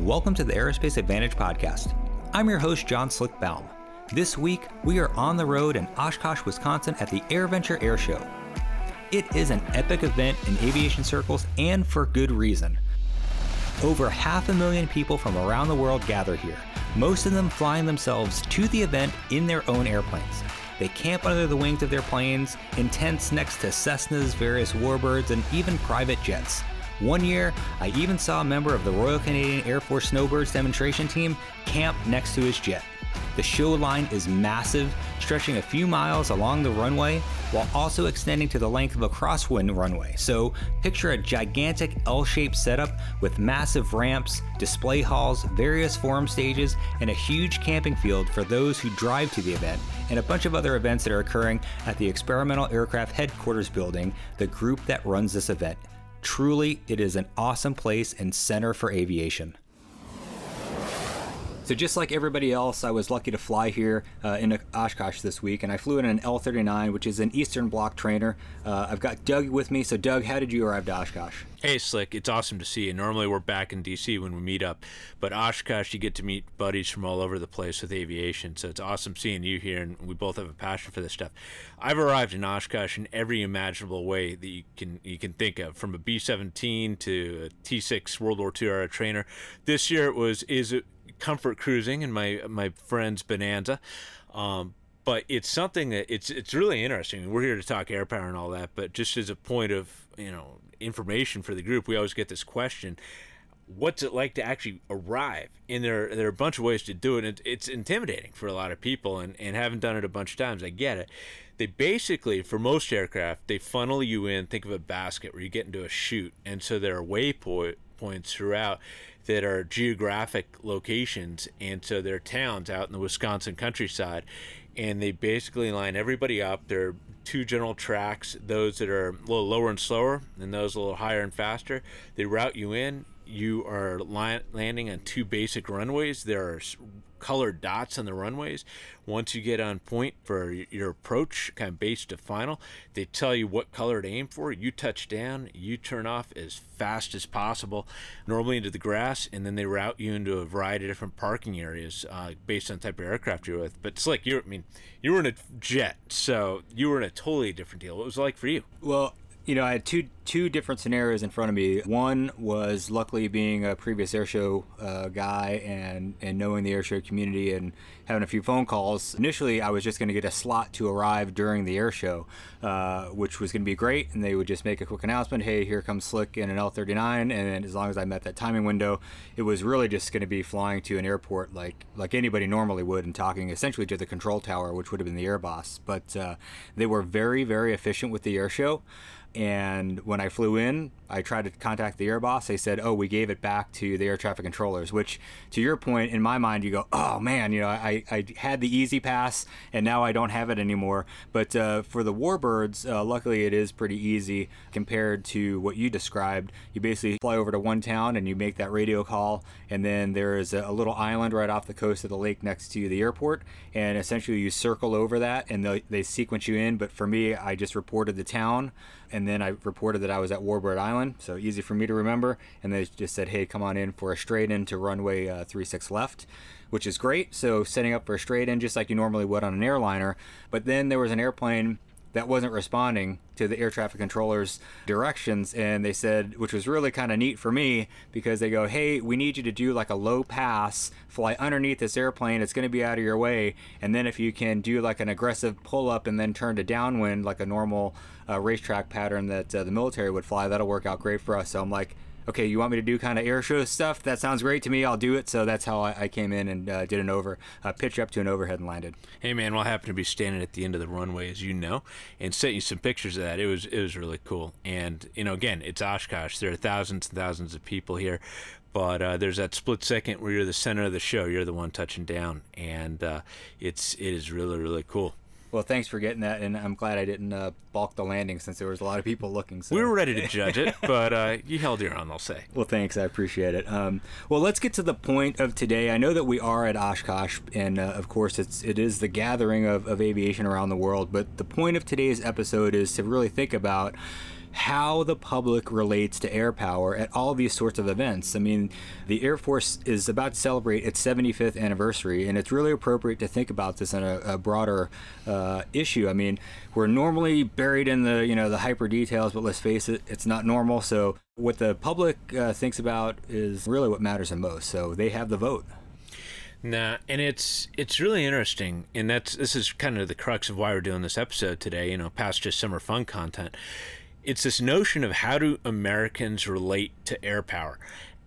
Welcome to the Aerospace Advantage Podcast. I'm your host, John Slick Baum. This week, we are on the road in Oshkosh, Wisconsin at the AirVenture Air Show. It is an epic event in aviation circles and for good reason. Over half a million people from around the world gather here, most of them flying themselves to the event in their own airplanes. They camp under the wings of their planes, in tents next to Cessnas, various warbirds, and even private jets. One year, I even saw a member of the Royal Canadian Air Force Snowbirds demonstration team camp next to his jet. The show line is massive, stretching a few miles along the runway while also extending to the length of a crosswind runway. So, picture a gigantic L shaped setup with massive ramps, display halls, various forum stages, and a huge camping field for those who drive to the event, and a bunch of other events that are occurring at the Experimental Aircraft Headquarters building, the group that runs this event. Truly, it is an awesome place and center for aviation. So just like everybody else, I was lucky to fly here uh, in Oshkosh this week, and I flew in an L39, which is an Eastern Bloc trainer. Uh, I've got Doug with me. So Doug, how did you arrive to Oshkosh? Hey Slick, it's awesome to see you. Normally we're back in DC when we meet up, but Oshkosh you get to meet buddies from all over the place with aviation. So it's awesome seeing you here, and we both have a passion for this stuff. I've arrived in Oshkosh in every imaginable way that you can you can think of, from a B-17 to a T-6 World War II era trainer. This year it was is comfort cruising in my my friend's Bonanza. Um, but it's something that it's it's really interesting. We're here to talk air power and all that, but just as a point of you know information for the group, we always get this question: What's it like to actually arrive? And there there are a bunch of ways to do it. And it's intimidating for a lot of people, and and haven't done it a bunch of times. I get it. They basically, for most aircraft, they funnel you in. Think of a basket where you get into a chute, and so there are waypoint points throughout that are geographic locations, and so they're towns out in the Wisconsin countryside, and they basically line everybody up. There are two general tracks, those that are a little lower and slower, and those a little higher and faster. They route you in. You are landing on two basic runways. There are colored dots on the runways. Once you get on point for your approach, kind of base to final, they tell you what color to aim for. You touch down, you turn off as fast as possible, normally into the grass, and then they route you into a variety of different parking areas uh, based on the type of aircraft you're with. But it's like you're, I mean, you were in a jet, so you were in a totally different deal. What was it like for you? Well, you know, I had two two different scenarios in front of me. One was luckily being a previous airshow uh, guy and and knowing the airshow community and having a few phone calls. Initially, I was just going to get a slot to arrive during the airshow, uh, which was going to be great. And they would just make a quick announcement, "Hey, here comes Slick in an L39." And as long as I met that timing window, it was really just going to be flying to an airport like like anybody normally would and talking essentially to the control tower, which would have been the air boss. But uh, they were very very efficient with the airshow. And when I flew in, I tried to contact the air boss. They said, "Oh, we gave it back to the air traffic controllers." Which, to your point, in my mind, you go, "Oh man, you know, I, I had the easy pass, and now I don't have it anymore." But uh, for the Warbirds, uh, luckily, it is pretty easy compared to what you described. You basically fly over to one town and you make that radio call, and then there is a, little island right off the coast of the lake next to the airport, and essentially you circle over that, and they sequence you in. But for me, I just reported the town and then I reported that I was at Warbird Island, so easy for me to remember. And they just said, "Hey, come on in for a straight in to runway uh, 36 left," which is great. So setting up for a straight in just like you normally would on an airliner. But then there was an airplane that wasn't responding to the air traffic controller's directions and they said which was really kind of neat for me because they go hey we need you to do like a low pass fly underneath this airplane it's going to be out of your way and then if you can do like an aggressive pull up and then turn to downwind like a normal uh, racetrack pattern that uh, the military would fly that'll work out great for us. So i'm like okay, you want me to do kind of air show stuff? That sounds great to me. I'll do it. So that's how I, I came in and uh, did an over uh, pitch up to an overhead and landed. Hey man, well, I happened to be standing at the end of the runway, as you know, and sent you some pictures of that. It was it was really cool. And you know, again, it's Oshkosh. There are thousands and thousands of people here. But uh, there's that split second where you're the center of the show. You're the one touching down, and uh, it's it is really really cool. Well, thanks for getting that, and I'm glad I didn't uh, balk the landing since there was a lot of people looking. So. We were ready to judge it, but uh, you held your own, I'll say. Well, thanks, I appreciate it. Um, well, let's get to the point of today. I know that we are at Oshkosh, and uh, of course, it's it is the gathering of, of aviation around the world. But the point of today's episode is to really think about how the public relates to air power at all these sorts of events. I mean, the Air Force is about to celebrate its 75th anniversary, and it's really appropriate to think about this in a, a broader uh, issue. I mean, we're normally buried in the you know the hyper details, but let's face it, it's not normal. So what the public uh, thinks about is really what matters the most. So they have the vote. Nah, and it's it's really interesting, and that's this is kind of the crux of why we're doing this episode today. You know, past just summer fun content, it's this notion of how do Americans relate to air power.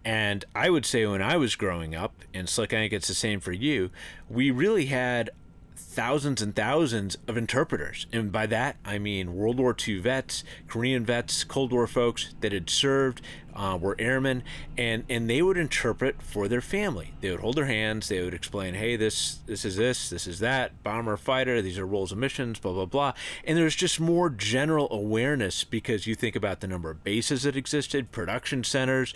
And I would say when I was growing up, and Slick, I think it's the same for you, we really had thousands and thousands of interpreters. And by that, I mean World War II vets, Korean vets, Cold War folks that had served, uh, were airmen, and, and they would interpret for their family. They would hold their hands, they would explain, hey, this, this is this, this is that, bomber, fighter, these are roles of missions, blah, blah, blah. And there's just more general awareness because you think about the number of bases that existed, production centers,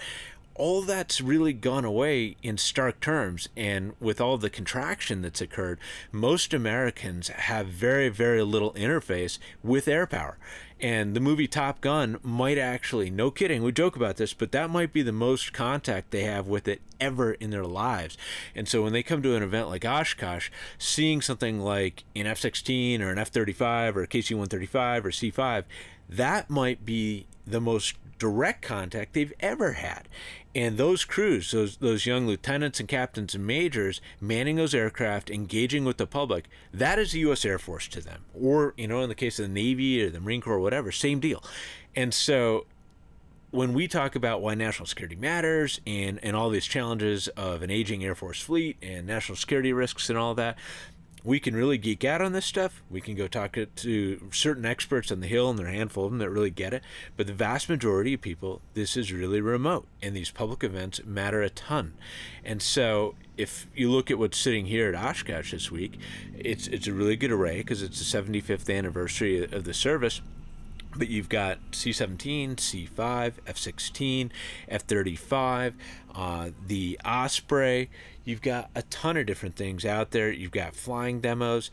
all that's really gone away in stark terms. And with all the contraction that's occurred, most Americans have very, very little interface with air power. And the movie Top Gun might actually, no kidding, we joke about this, but that might be the most contact they have with it ever in their lives. And so when they come to an event like Oshkosh, seeing something like an F 16 or an F 35 or a KC 135 or C 5, that might be the most direct contact they've ever had. And those crews, those those young lieutenants and captains and majors manning those aircraft, engaging with the public, that is the U.S. Air Force to them. Or you know, in the case of the Navy or the Marine Corps, or whatever, same deal. And so when we talk about why national security matters and, and all these challenges of an aging Air Force fleet and national security risks and all that, we can really geek out on this stuff. We can go talk to certain experts on the Hill, and there are a handful of them that really get it. But the vast majority of people, this is really remote, and these public events matter a ton. And so, if you look at what's sitting here at Oshkosh this week, it's it's a really good array because it's the 75th anniversary of the service but you've got C-17, C-5, F-16, F-35, uh, the Osprey. You've got a ton of different things out there. You've got flying demos,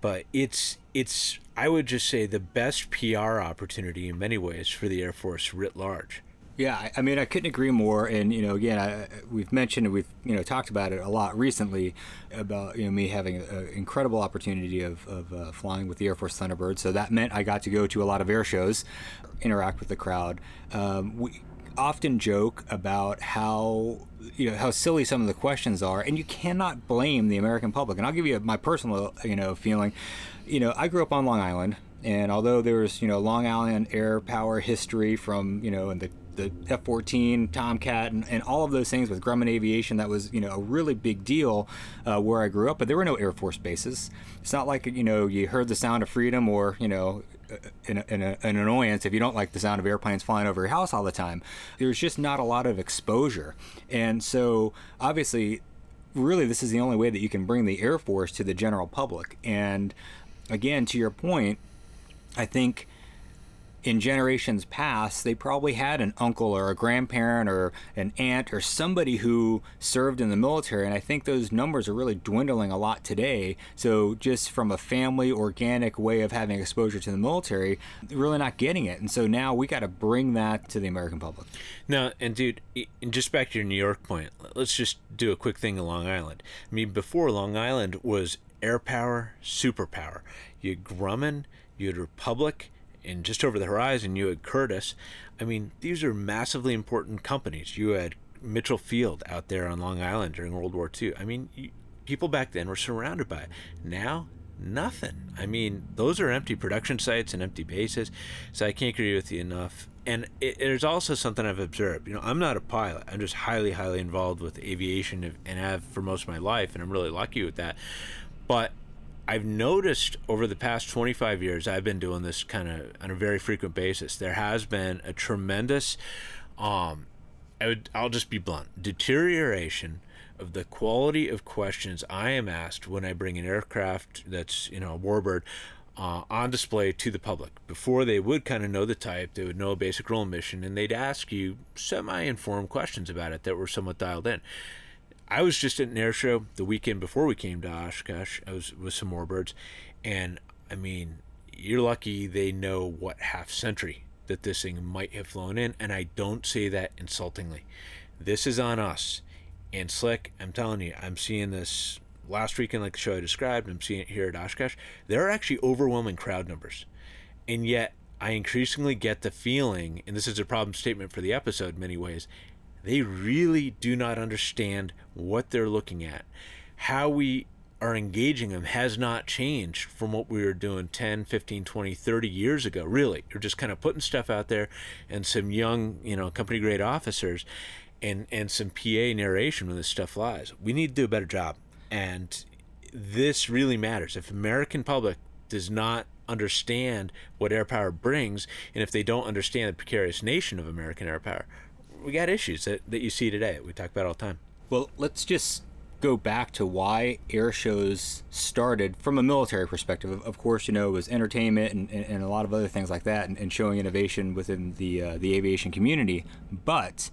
but it's it's I would just say the best PR opportunity in many ways for the Air Force writ large. Yeah, I mean, I couldn't agree more. And you know, again, I, we've mentioned, we've you know talked about it a lot recently about you know me having an incredible opportunity of, of uh, flying with the Air Force Thunderbird. So that meant I got to go to a lot of air shows, interact with the crowd. Um, we often joke about how you know how silly some of the questions are, and you cannot blame the American public. And I'll give you my personal you know feeling. You know, I grew up on Long Island. And although there's, you know, Long Island air power history from, you know, in the the F-14 Tomcat and, and all of those things with Grumman Aviation that was you know a really big deal uh, where I grew up but there were no Air Force bases it's not like you know you heard the sound of freedom or you know an, an, an, annoyance if you don't like the sound of airplanes flying over your house all the time. There's just not a lot of exposure. And so, obviously, really, this is the only way that you can bring the Air Force to the general public. And again, to your point, I think in generations past, they probably had an uncle or a grandparent or an aunt or somebody who served in the military. And I think those numbers are really dwindling a lot today. So, just from a family organic way of having exposure to the military, really not getting it. And so now we got to bring that to the American public. Now, and dude, just back to your New York point, let's just do a quick thing in Long Island. I mean, before Long Island was air power, superpower. You had Grumman, you had Republic and just over the horizon you had Curtiss. I mean, these are massively important companies. You had Mitchell Field out there on Long Island during World War II. I mean, you, people back then were surrounded by it. Now, nothing. I mean, those are empty production sites and empty bases. So I can't agree with you enough. And it, there's also something I've observed. You know, I'm not a pilot. I'm just highly, highly involved with aviation and have for most of my life, and I'm really lucky with that. But I've noticed over the past 25 years, I've been doing this kind of on a very frequent basis. There has been a tremendous, um, I would, I'll just be blunt, deterioration of the quality of questions I am asked when I bring an aircraft that's, you know, a warbird uh, on display to the public. Before they would kind of know the type, they would know a basic role and mission, and they'd ask you semi informed questions about it that were somewhat dialed in. I was just at an air show the weekend before we came to Oshkosh. I was with some warbirds, and I mean, you're lucky they know what half century that this thing might have flown in, and I don't say that insultingly. This is on us. And Slick, I'm telling you, I'm seeing this last weekend, like the show I described. I'm seeing it here at Oshkosh. There are actually overwhelming crowd numbers, and yet I increasingly get the feeling, and this is a problem statement for the episode in many ways, they really do not understand what they're looking at. How we are engaging them has not changed from what we were doing 10, 15, 20, 30 years ago, really. You're just kind of putting stuff out there and some young, you know, company grade officers and, and some PA narration when this stuff flies. We need to do a better job. And this really matters. If American public does not understand what air power brings, and if they don't understand the precarious nation of American air power, we got issues that, that you see today we talk about all the time. Well, let's just go back to why air shows started from a military perspective. Of course, you know, it was entertainment and, and, and a lot of other things like that, and, and showing innovation within the uh, the aviation community. But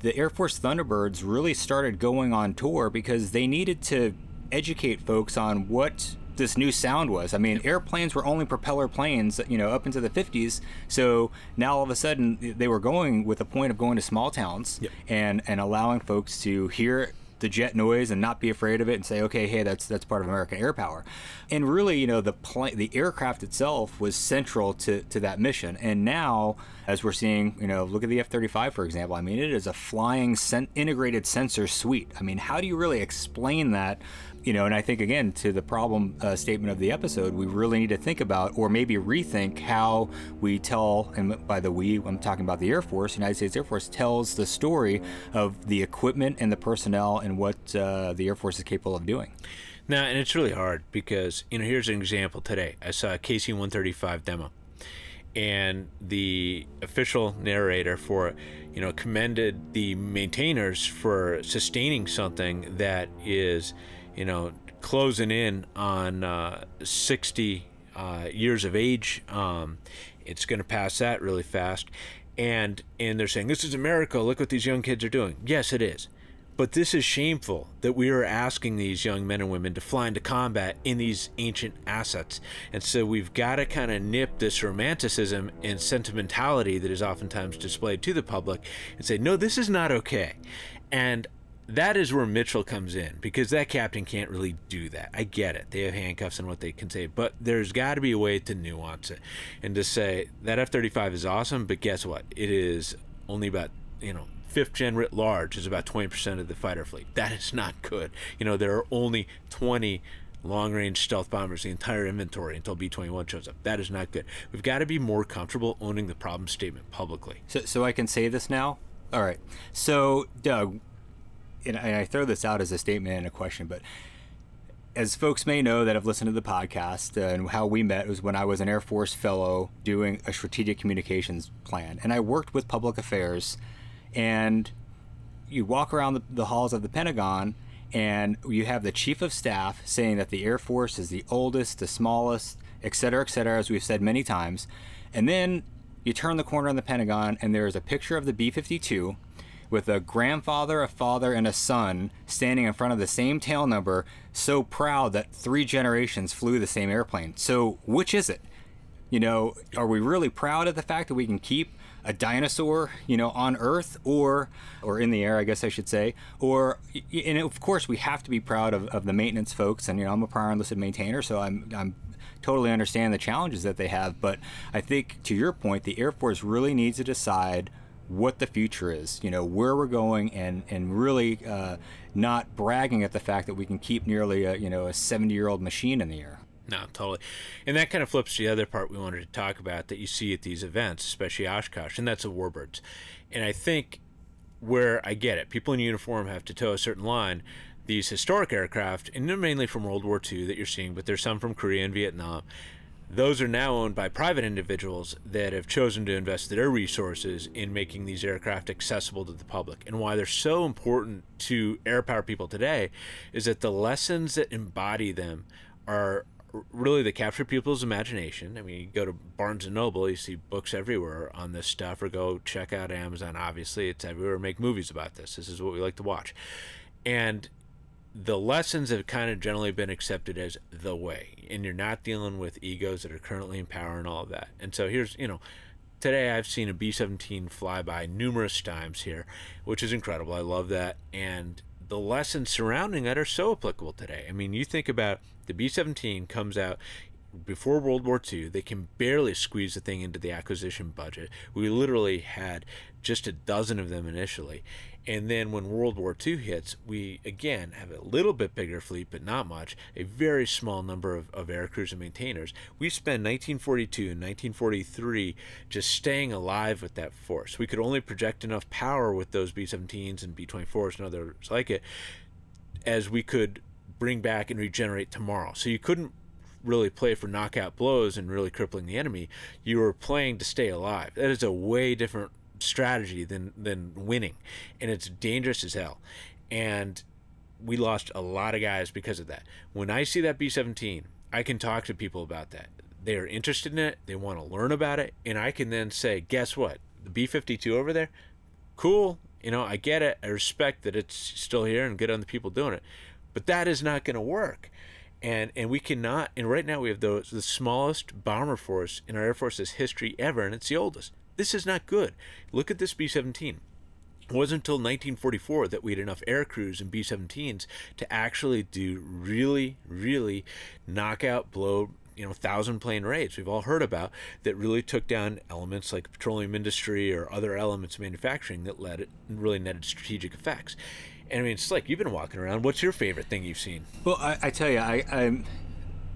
the Air Force Thunderbirds really started going on tour because they needed to educate folks on what this new sound was. I mean, airplanes were only propeller planes, you know, up into the 50s. So now all of a sudden they were going with the point of going to small towns yep. and and allowing folks to hear the jet noise and not be afraid of it and say, okay, hey, that's that's part of American air power. And really, you know, the pl- the aircraft itself was central to, to that mission. And now, as we're seeing, you know, look at the F-35 for example. I mean, it is a flying sen- integrated sensor suite. I mean, how do you really explain that you know, and I think again to the problem uh, statement of the episode, we really need to think about or maybe rethink how we tell. And by the we, I'm talking about the Air Force, United States Air Force tells the story of the equipment and the personnel and what uh, the Air Force is capable of doing. Now, and it's really hard because you know, here's an example today. I saw a KC-135 demo and the official narrator for you know, commended the maintainers for sustaining something that is you know, closing in on uh, 60 uh, years of age. Um, it's going to pass that really fast. And, and they're saying, this is America. Look what these young kids are doing. Yes, it is. But this is shameful that we are asking these young men and women to fly into combat in these ancient assets. And so we've got to kind of nip this romanticism and sentimentality that is oftentimes displayed to the public and say, no, this is not okay. And that is where Mitchell comes in because that captain can't really do that. I get it. They have handcuffs and what they can say, but there's got to be a way to nuance it and to say that F 35 is awesome, but guess what? It is only about, you know, fifth gen writ large is about 20% of the fighter fleet. That is not good. You know, there are only 20 long range stealth bombers, the entire inventory until B 21 shows up. That is not good. We've got to be more comfortable owning the problem statement publicly. So, so I can say this now? All right. So, Doug, and I throw this out as a statement and a question, but as folks may know that have listened to the podcast and how we met was when I was an Air Force fellow doing a strategic communications plan. And I worked with public affairs. And you walk around the, the halls of the Pentagon and you have the chief of staff saying that the Air Force is the oldest, the smallest, et cetera, et cetera, as we've said many times. And then you turn the corner on the Pentagon and there's a picture of the B 52 with a grandfather, a father, and a son standing in front of the same tail number, so proud that three generations flew the same airplane. So, which is it? You know, are we really proud of the fact that we can keep a dinosaur, you know, on Earth or or in the air, I guess I should say, or and of course we have to be proud of, of the maintenance folks. And you know, I'm a prior enlisted maintainer, so I'm I'm totally understand the challenges that they have. But I think to your point, the Air Force really needs to decide what the future is, you know, where we're going, and and really uh, not bragging at the fact that we can keep nearly a you know a 70 year old machine in the air. No, totally. And that kind of flips the other part we wanted to talk about that you see at these events, especially Oshkosh, and that's the warbirds. And I think where I get it, people in uniform have to toe a certain line. These historic aircraft, and they're mainly from World War II that you're seeing, but there's some from Korea and Vietnam those are now owned by private individuals that have chosen to invest their resources in making these aircraft accessible to the public. And why they're so important to air power people today is that the lessons that embody them are really that capture people's imagination. I mean, you go to Barnes and Noble, you see books everywhere on this stuff, or go check out Amazon. Obviously, it's everywhere. Make movies about this. This is what we like to watch, and the lessons have kind of generally been accepted as the way and you're not dealing with egos that are currently in power and all of that and so here's you know today I've seen a B 17 fly by numerous times here, which is incredible. I love that. And the lessons surrounding that are so applicable today. I mean, you think about the B 17 comes out before World War II, they can barely squeeze the thing into the acquisition budget. We literally had just a dozen of them initially. And then when World War II hits, we again have a little bit bigger fleet, but not much, a very small number of, of aircrews and maintainers. We spent 1942 and 1943 just staying alive with that force. We could only project enough power with those B 17s and B 24s and others like it as we could bring back and regenerate tomorrow. So you couldn't really play for knockout blows and really crippling the enemy. You were playing to stay alive. That is a way different strategy than than winning, and it's dangerous as hell. And we lost a lot of guys because of that. When I see that B-17, I can talk to people about that. They are interested in it. They want to learn about it, and I can then say, guess what? The B-52 over there, cool. You know, I get it. I respect that it's still here and good on the people doing it, but that is not going to work and and we cannot and right now we have the the smallest bomber force in our air force's history ever and it's the oldest this is not good. Look at this B 17. It wasn't until 1944 that we had enough air crews and B 17s to actually do really, really knockout blow you know thousand plane raids we've all heard about that really took down elements like petroleum industry or other elements of manufacturing that led it really netted strategic effects and i mean it's like you've been walking around what's your favorite thing you've seen well i, I tell you i i'm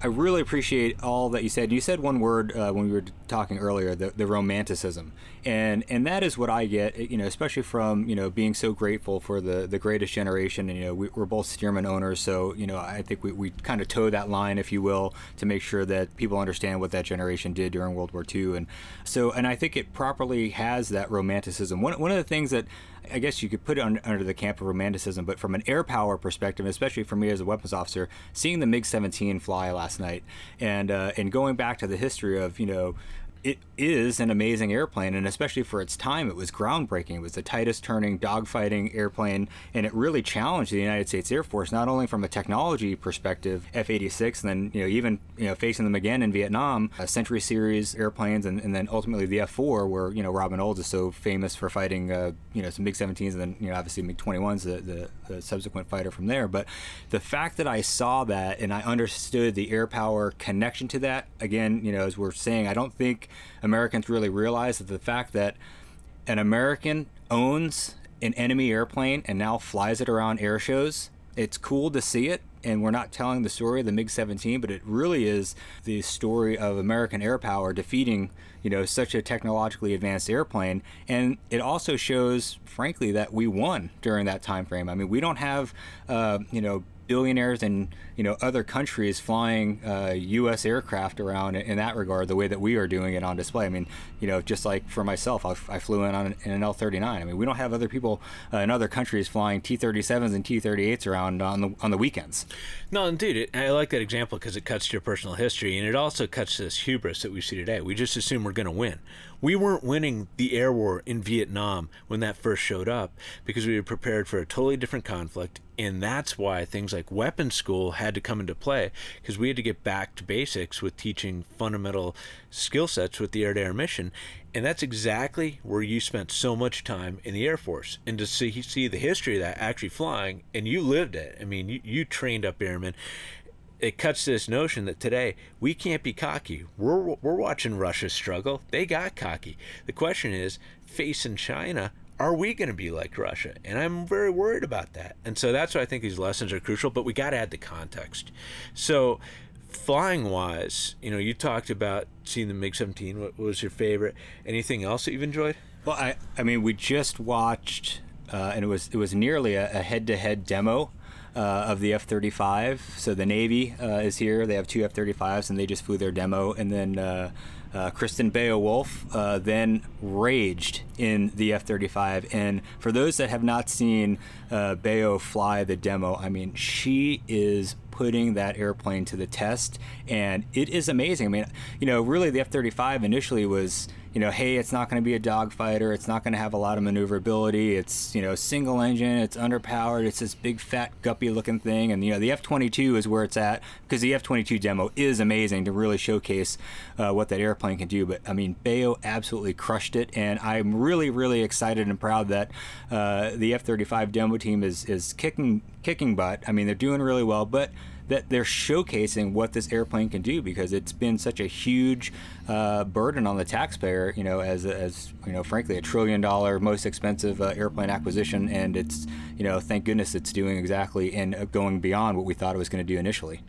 I really appreciate all that you said. You said one word uh, when we were talking earlier, the, the romanticism, and and that is what I get. You know, especially from you know being so grateful for the the greatest generation. And you know, we, are both Stearman owners, so you know I think we, we kind of toe that line, if you will, to make sure that people understand what that generation did during World War II. And so, and I think it properly has that romanticism. One one of the things that I guess you could put it under, under the camp of romanticism, but from an air power perspective, especially for me as a weapons officer, seeing the MiG 17 fly last night and uh, and going back to the history of you know it is an amazing airplane, and especially for its time, it was groundbreaking. It was the tightest turning dogfighting airplane, and it really challenged the United States Air Force not only from a technology perspective, F-86, and then you know even you know facing them again in Vietnam, uh, Century Series airplanes, and, and then ultimately the F-4, where you know Robin Olds is so famous for fighting uh, you know some MiG-17s, and then you know obviously MiG-21s, the, the, the subsequent fighter from there. But the fact that I saw that and I understood the air power connection to that, again, you know, as we're saying, I don't think Americans really realize that the fact that an American owns an enemy airplane and now flies it around air shows, it's cool to see it. And we're not telling the story of the MiG 17, but it really is the story of American air power defeating, you know, such a technologically advanced airplane. And it also shows, frankly, that we won during that time frame. I mean, we don't have, uh, you know, billionaires and you know other countries flying uh, U.S. aircraft around in that regard, the way that we are doing it on display. I mean, you know, just like for myself, I, I flew in on an L-39. I mean, we don't have other people uh, in other countries flying T-37s and T-38s around on the on the weekends. No, indeed, it, I like that example because it cuts to your personal history, and it also cuts to this hubris that we see today. We just assume we're going to win. We weren't winning the air war in Vietnam when that first showed up because we were prepared for a totally different conflict, and that's why things like weapons school had to come into play because we had to get back to basics with teaching fundamental skill sets with the air-to-air mission and that's exactly where you spent so much time in the air force. And to see see the history of that actually flying and you lived it. I mean you, you trained up airmen it cuts this notion that today we can't be cocky. We're, we're watching Russia struggle. They got cocky. The question is, facing China, are we going to be like Russia? And I'm very worried about that. And so that's why I think these lessons are crucial, but we got to add the context. So, flying wise, you know, you talked about seeing the MiG 17. What was your favorite? Anything else that you've enjoyed? Well, I, I mean, we just watched, uh, and it was it was nearly a head to head demo uh, of the F 35. So the Navy uh, is here. They have two F 35s, and they just flew their demo. And then uh, uh Kristin Beo Wolfe uh, then raged in the F 35. And for those that have not seen uh, Beo fly the demo, I mean, she is putting that airplane to the test, and it is amazing. I mean, you know, really, the F 35 initially was you know, hey, it's not going to be a dogfighter. It's not going to have a lot of maneuverability. It's, you know, single engine. It's underpowered. It's this big, fat, guppy looking thing. And, you know, the F 22 is where it's at because the F 22 demo is amazing to really showcase uh, what that airplane can do. But I mean, Beo absolutely crushed it, and I'm really, really excited and proud that uh, the F-35 demo team is is kicking kicking butt. I mean, they're doing really well, but that they're showcasing what this airplane can do because it's been such a huge uh, burden on the taxpayer. You know, as as you know, frankly, a trillion dollar most expensive uh, airplane acquisition, and it's you know, thank goodness it's doing exactly and uh, going beyond what we thought it was going to do initially.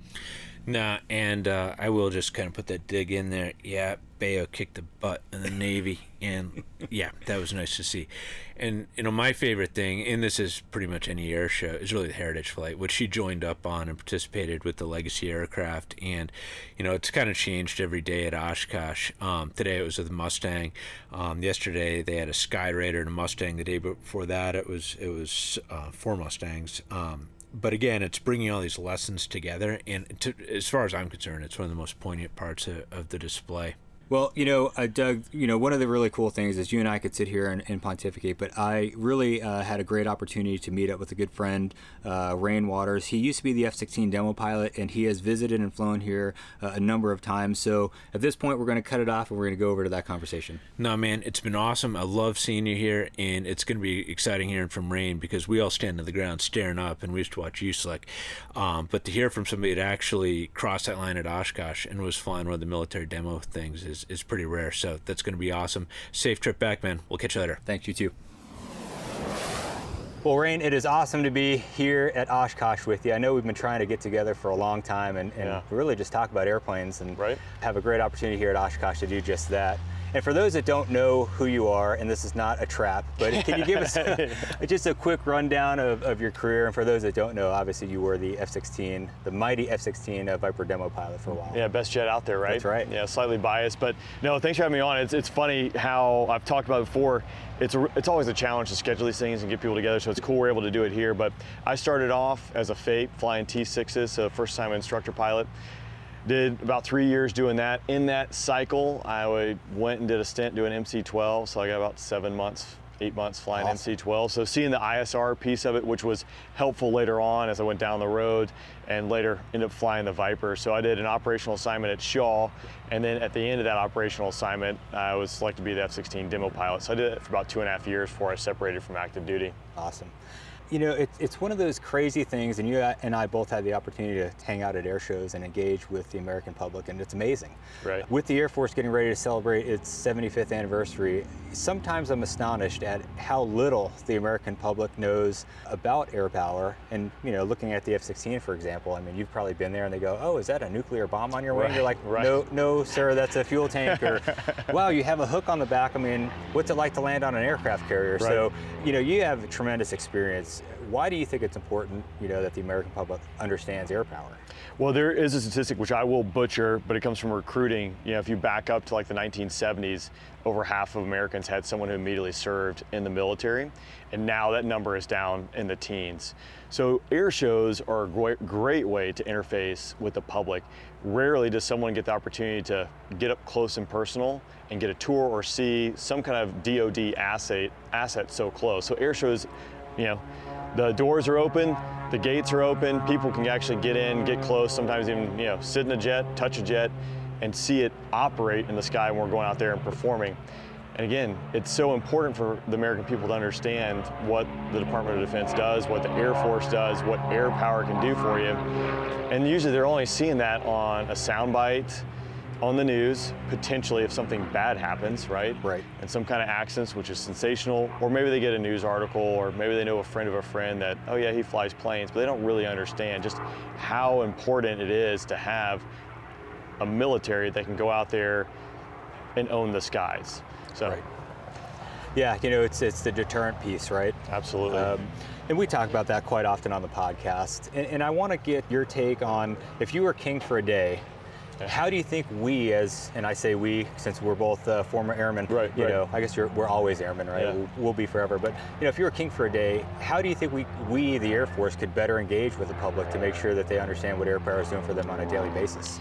Nah, and uh, I will just kind of put that dig in there. Yeah, Beo kicked the butt in the Navy, and yeah, that was nice to see. And you know, my favorite thing, and this is pretty much any air show, is really the Heritage Flight, which she joined up on and participated with the Legacy aircraft. And you know, it's kind of changed every day at Oshkosh. Um, today it was with a Mustang. Um, yesterday they had a Skyraider and a Mustang. The day before that it was it was uh, four Mustangs. Um, but again, it's bringing all these lessons together, and to, as far as I'm concerned, it's one of the most poignant parts of, of the display. Well, you know, uh, Doug, you know, one of the really cool things is you and I could sit here and, and pontificate, but I really uh, had a great opportunity to meet up with a good friend, uh, Rain Waters. He used to be the F 16 demo pilot, and he has visited and flown here uh, a number of times. So at this point, we're going to cut it off and we're going to go over to that conversation. No, man, it's been awesome. I love seeing you here, and it's going to be exciting hearing from Rain because we all stand on the ground staring up, and we used to watch you slick. Um, but to hear from somebody that actually crossed that line at Oshkosh and was flying one of the military demo things is, is pretty rare. So that's going to be awesome. Safe trip back, man. We'll catch you later. Thanks, you too. Well, Rain, it is awesome to be here at Oshkosh with you. I know we've been trying to get together for a long time and, and Yeah. really just talk about airplanes and Right. have a great opportunity here at Oshkosh to do just that. And for those that don't know who you are, and this is not a trap, but can you give us just a quick rundown of, of your career? And for those that don't know, obviously you were the F-16, the mighty F-16 uh, Viper demo pilot for a while. Yeah, best jet out there, right? That's right. Yeah, slightly biased, but no, thanks for having me on. It's, it's funny how I've talked about it before. It's a, it's always a challenge to schedule these things and get people together, so it's cool we're able to do it here. But I started off as a FAIP flying T6s, so first time instructor pilot. Did about three years doing that. In that cycle, I went and did a stint doing MC12, so I got about seven months, eight months flying Awesome. MC12. So seeing the ISR piece of it, which was helpful later on as I went down the road, and later ended up flying the Viper. So I did an operational assignment at Shaw, and then at the end of that operational assignment, I was selected to be the F-16 demo pilot. So I did it for about two and a half years before I separated from active duty. Awesome. You know, it, it's one of those crazy things, and you and I both had the opportunity to hang out at air shows and engage with the American public, and it's amazing. Right. With the Air Force getting ready to celebrate its 75th anniversary, sometimes I'm astonished at how little the American public knows about air power. And, you know, looking at the F 16, for example, I mean, you've probably been there and they go, oh, is that a nuclear bomb on your wing? Right, You're like, right. no, no, sir, that's a fuel tank. Or, wow, you have a hook on the back. I mean, what's it like to land on an aircraft carrier? Right. So, you know, you have tremendous experience. Why do you think it's important, you know, that the American public understands air power? Well, there is a statistic which I will butcher, but it comes from recruiting. You know, if you back up to like the 1970s, over half of Americans had someone who immediately served in the military, and now that number is down in the teens. So air shows are a great, way to interface with the public. Rarely does someone get the opportunity to get up close and personal and get a tour or see some kind of DoD asset asset so close. So air shows, you know, the doors are open, the gates are open, people can actually get in, get close, sometimes even, you know, sit in a jet, touch a jet, and see it operate in the sky when we're going out there and performing. And again, it's so important for the American people to understand what the Department of Defense does, what the Air Force does, what air power can do for you. And usually they're only seeing that on a soundbite, on the news, potentially if something bad happens, right? Right. And some kind of accidents, which is sensational, or maybe they get a news article, or maybe they know a friend of a friend that, oh yeah, he flies planes, but they don't really understand just how important it is to have a military that can go out there and own the skies. So, Right. Yeah, you know, it's it's the deterrent piece, right? absolutely. Um, and we talk about that quite often on the podcast. And, and I want to get your take on if you were king for a day, how do you think we, as and I say we, since we're both uh, former airmen, Right, you right. know, I guess you're, we're always airmen, right? Yeah. We'll, we'll be forever. But you know, if you were king for a day, how do you think we, we, the Air Force, could better engage with the public to make sure that they understand what air power is doing for them on a daily basis?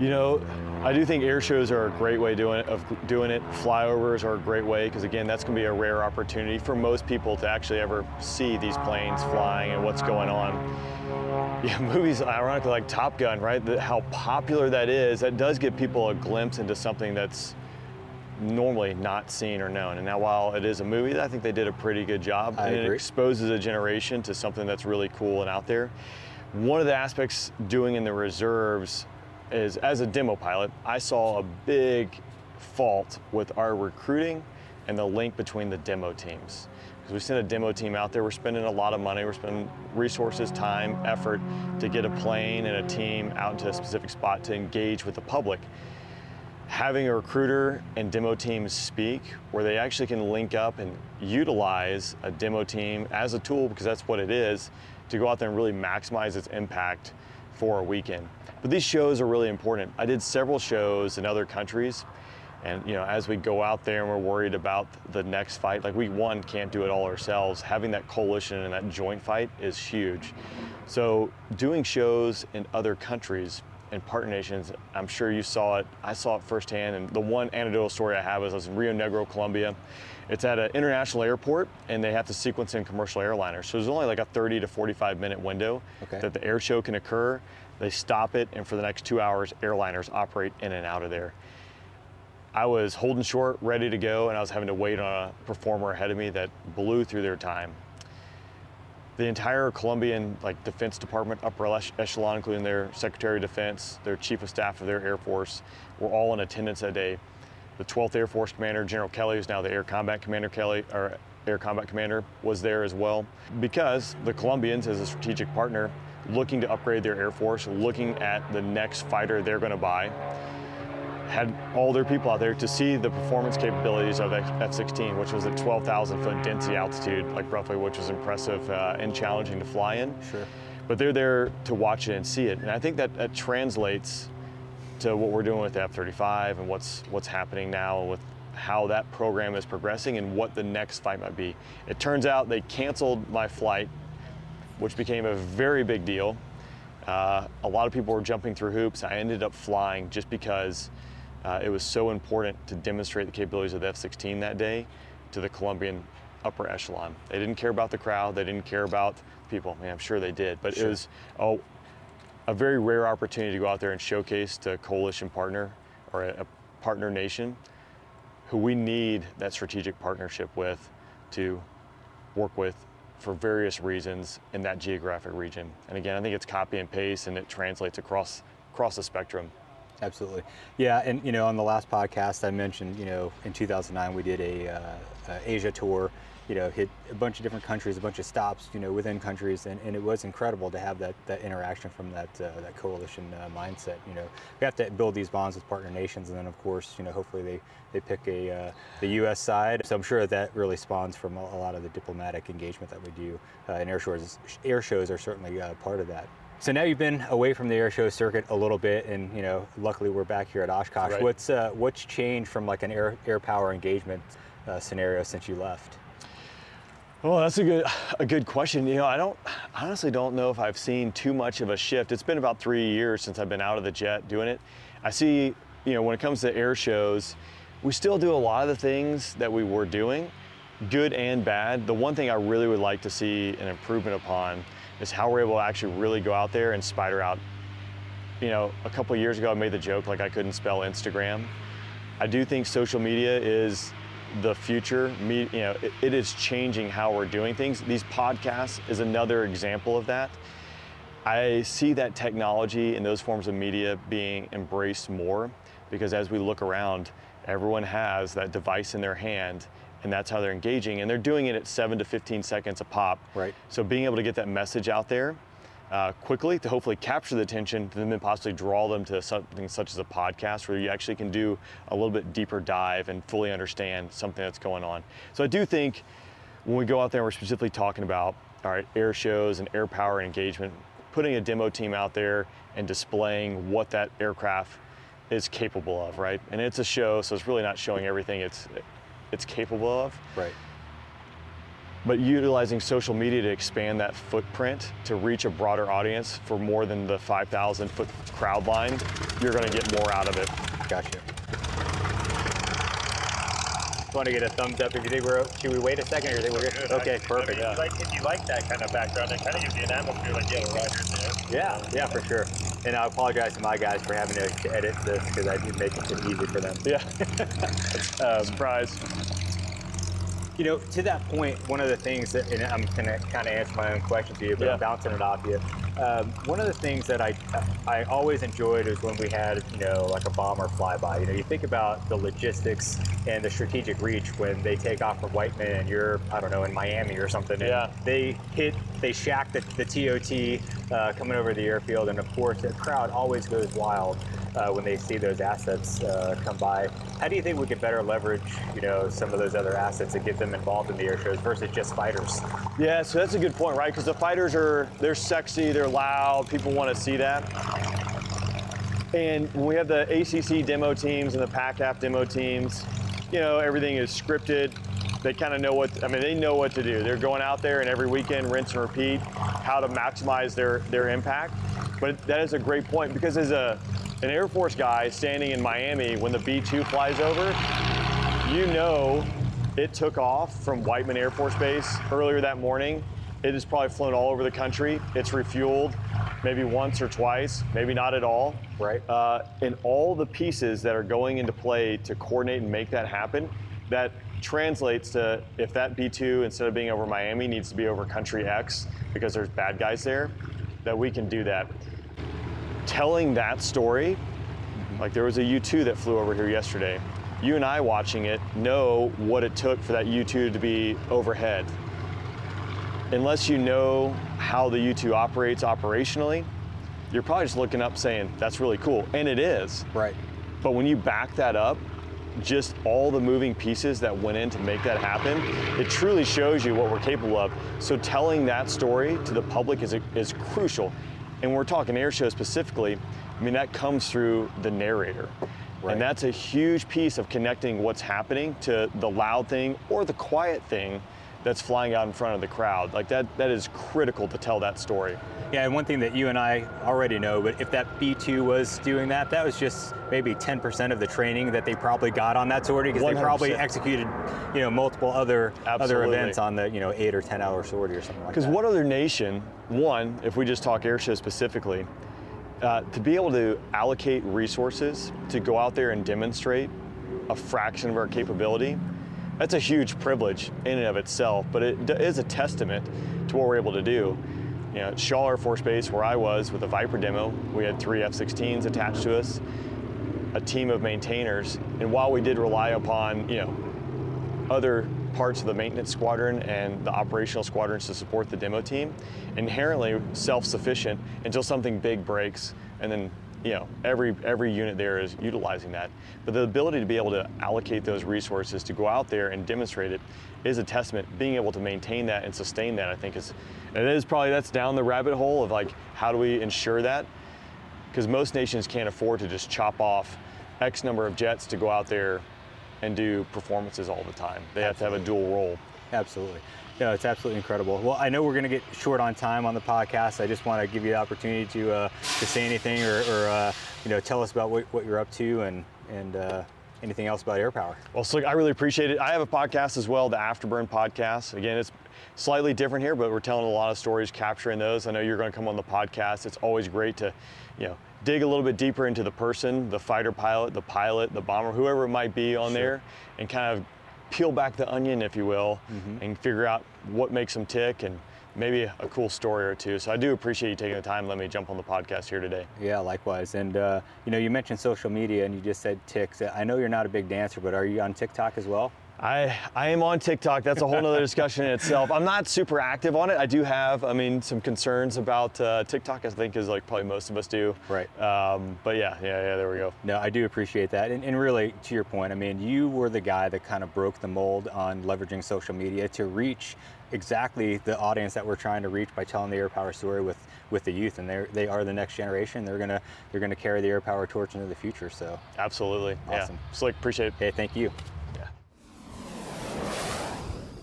You know, I do think air shows are a great way doing it, of doing it. Flyovers are a great way because again, that's going to be a rare opportunity for most people to actually ever see these planes flying and what's going on. Yeah, movies, ironically, like Top Gun, right? The, how popular that is, that does give people a glimpse into something that's normally not seen or known. And now, while it is a movie, I think they did a pretty good job. I and agree. it exposes a generation to something that's really cool and out there. One of the aspects doing in the reserves is, as a demo pilot, I saw a big fault with our recruiting and the link between the demo teams. Because we send a demo team out there, we're spending a lot of money, we're spending resources, time, effort to get a plane and a team out to a specific spot to engage with the public having a recruiter and demo teams speak where they actually can link up and utilize a demo team as a tool because that's what it is to go out there and really maximize its impact for a weekend. But these shows are really important. I did several shows in other countries and you know as we go out there and we're worried about the next fight like we one can't do it all ourselves having that coalition and that joint fight is huge so doing shows in other countries and partner nations, I'm sure you saw it. I saw it firsthand. And the one anecdotal story I have is I was in Rionegro, Colombia. It's at an international airport, and they have to sequence in commercial airliners. So there's only like a 30 to 45 minute window Okay. that the air show can occur. They stop it, and for the next two hours, airliners operate in and out of there. I was holding short, ready to go, and I was having to wait on a performer ahead of me that blew through their time the entire Colombian like Defense Department upper echelon, including their Secretary of Defense, their Chief of Staff of their Air Force, were all in attendance that day. The 12th Air Force Commander, General Kelly, who's now the Air Combat Commander Kelly, or Air Combat Commander, was there as well, because the Colombians, as a strategic partner, looking to upgrade their Air Force, looking at the next fighter they're going to buy, had all their people out there to see the performance capabilities of F-16, which was at 12,000 foot density altitude, like roughly, which was impressive uh, and challenging to fly in. Sure. But they're there to watch it and see it, and I think that that translates to what we're doing with the F-35 and what's what's happening now with how that program is progressing and what the next fight might be. It turns out they canceled my flight, which became a very big deal. Uh, a lot of people were jumping through hoops. I ended up flying just because uh, it was so important to demonstrate the capabilities of the F-16 that day to the Colombian upper echelon. They didn't care about the crowd. They didn't care about people. I mean, I'm sure they did, but Sure. it was oh, a very rare opportunity to go out there and showcase to a coalition partner or a, a partner nation who we need that strategic partnership with to work with for various reasons in that geographic region. And again, I think it's copy and paste and it translates across across the spectrum. Absolutely. Yeah, and you know, on the last podcast, I mentioned, you know, in 2009 we did a uh, uh, Asia tour. You know, hit a bunch of different countries, a bunch of stops, you know, within countries, and, and it was incredible to have that, that interaction from that uh, that coalition uh, mindset. You know, we have to build these bonds with partner nations, and then of course, you know, hopefully they they pick a uh, the U.S. side. So I'm sure that, that really spawns from a, a lot of the diplomatic engagement that we do. Uh, and air shows air shows are certainly uh, part of that. So now you've been away from the air show circuit a little bit, and you know, luckily we're back here at Oshkosh. Right. What's uh, what's changed from like an air air power engagement uh, scenario since you left? Well, that's a good a good question. You know, I don't honestly don't know if I've seen too much of a shift. It's been about three years since I've been out of the jet doing it. I see, you know, when it comes to air shows, we still do a lot of the things that we were doing, good and bad. The one thing I really would like to see an improvement upon is how we're able to actually really go out there and spider out. You know, a couple years ago I made the joke like I couldn't spell Instagram. I do think social media is the future. You know, it, it is changing how we're doing things. These podcasts is another example of that. I see that technology and those forms of media being embraced more because as we look around, everyone has that device in their hand and that's how they're engaging and they're doing it at 7 to 15 seconds a pop. Right. So being able to get that message out there uh, quickly to hopefully capture the attention and then possibly draw them to something such as a podcast where you actually can do a little bit deeper dive and fully understand something that's going on. So I do think when we go out there, we're specifically talking about all right, air shows and air power engagement, putting a demo team out there and displaying what that aircraft is capable of, right? And it's a show, so it's really not showing everything it's it's capable of Right. But utilizing social media to expand that footprint to reach a broader audience for more than the 5,000 foot crowd line, you're going to get more out of it. Gotcha. Want to get a thumbs up if you think we're. Should we wait a second or think we're good? Okay, perfect. I mean, like, if you like that kind of background, it kind of gives you an atmosphere like Yellow Riders there. Yeah, yeah, for sure. And I apologize to my guys for having to edit this because I did make it too easy for them. Yeah. um, Surprise. You know, to that point, one of the things that, and I'm going to kind of answer my own question to you, but Yeah. I'm bouncing it off you. Um, one of the things that I I always enjoyed is when we had, you know, like a bomber flyby. You know, you think about the logistics and the strategic reach when they take off from Whiteman and you're, I don't know, in Miami or something. and Yeah. They hit, they shack the, the TOT uh, coming over the airfield, and of course, the crowd always goes wild uh, when they see those assets uh, come by. How do you think we could better leverage, you know, some of those other assets and get them involved in the air shows versus just fighters? Yeah, so that's a good point, right? Because the fighters are they're sexy, they're loud, people want to see that. And when we have the ACC demo teams and the PACAF demo teams, you know, everything is scripted. They kind of know what I mean. They know what to do. They're going out there and every weekend rinse and repeat how to maximize their their impact. But that is a great point because as a an Air Force guy standing in Miami when the B2 flies over, you know it took off from Whiteman Air Force Base earlier that morning. It has probably flown all over the country. It's refueled maybe once or twice, maybe not at all. Right. Uh, and all the pieces that are going into play to coordinate and make that happen, that translates to if that B2 instead of being over Miami needs to be over country X because there's bad guys there, that we can do that. Telling that story, like there was a U2 that flew over here yesterday. You and I watching it know what it took for that U2 to be overhead. Unless you know how the U2 operates operationally, you're probably just looking up saying, that's really cool. And it is. Right. But when you back that up, just all the moving pieces that went in to make that happen, it truly shows you what we're capable of. So telling that story to the public is, is crucial. And we're talking air show specifically, I mean, that comes through the narrator. Right. And that's a huge piece of connecting what's happening to the loud thing or the quiet thing that's flying out in front of the crowd. Like that, that is critical to tell that story. Yeah, and one thing that you and I already know, but if that B2 was doing that, that was just maybe 10% of the training that they probably got on that sortie because they probably executed, you know, multiple other other events on the, you know, eight or 10 hour sortie or something like that. Because what other nation, one, if we just talk air show specifically, uh, to be able to allocate resources to go out there and demonstrate a fraction of our capability, that's a huge privilege in and of itself, but it is a testament to what we're able to do. You know, Shaw Air Force Base, where I was with the Viper demo, we had three F-16s attached to us, a team of maintainers, and while we did rely upon, you know, other parts of the maintenance squadron and the operational squadrons to support the demo team, inherently self-sufficient until something big breaks, and then you know every every unit there is utilizing that. But the ability to be able to allocate those resources to go out there and demonstrate it is a testament. Being able to maintain that and sustain that, I think, is and it is probably that's down the rabbit hole of like how do we ensure that because most nations can't afford to just chop off X number of jets to go out there and do performances all the time. They have to have a dual role. Absolutely. No, it's absolutely incredible. Well, I know we're going to get short on time on the podcast. I just want to give you the opportunity to uh, to say anything or, or uh, you know tell us about what, what you're up to and and uh, anything else about air power. Well, Slick, I really appreciate it. I have a podcast as well, the Afterburn podcast. Again, it's slightly different here, but we're telling a lot of stories, capturing those. I know you're going to come on the podcast. It's always great to, you know, dig a little bit deeper into the person, the fighter pilot, the pilot, the bomber, whoever it might be on there, and kind of peel back the onion, if you will, and figure out what makes them tick and maybe a cool story or two. So I do appreciate you taking the time. to Let me jump on the podcast here today. Yeah, likewise. And uh, you know, you mentioned social media and you just said ticks. I know you're not a big dancer, but are you on TikTok as well? I, I am on TikTok. That's a whole nother discussion in itself. I'm not super active on it. I do have, I mean, some concerns about uh, TikTok, I think, is like probably most of us do. Right. Um, but yeah, yeah, yeah, there we go. No, I do appreciate that. And, and really, to your point, I mean, you were the guy that kind of broke the mold on leveraging social media to reach exactly the audience that we're trying to reach by telling the air power story with, with the youth. And they they are the next generation. They're gonna they're gonna carry the air power torch into the future. So, Absolutely. Awesome. Yeah. Slick, appreciate it. hey, thank you.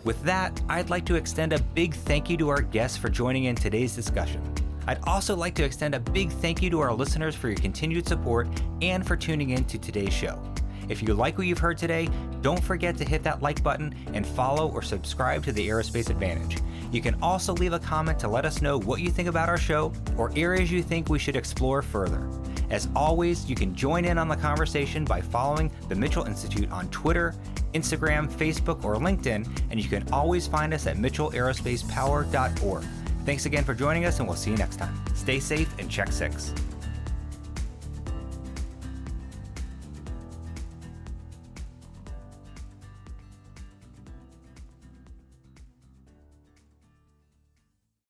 With that, I'd like to extend a big thank you to our guests for joining in today's discussion. I'd also like to extend a big thank you to our listeners for your continued support and for tuning in to today's show. If you like what you've heard today, don't forget to hit that like button and follow or subscribe to the Aerospace Advantage. You can also leave a comment to let us know what you think about our show or areas you think we should explore further. As always, you can join in on the conversation by following the Mitchell Institute on Twitter, Instagram, Facebook, or LinkedIn, and you can always find us at mitchellaerospacepower.org. Thanks again for joining us, and we'll see you next time. Stay safe and check six.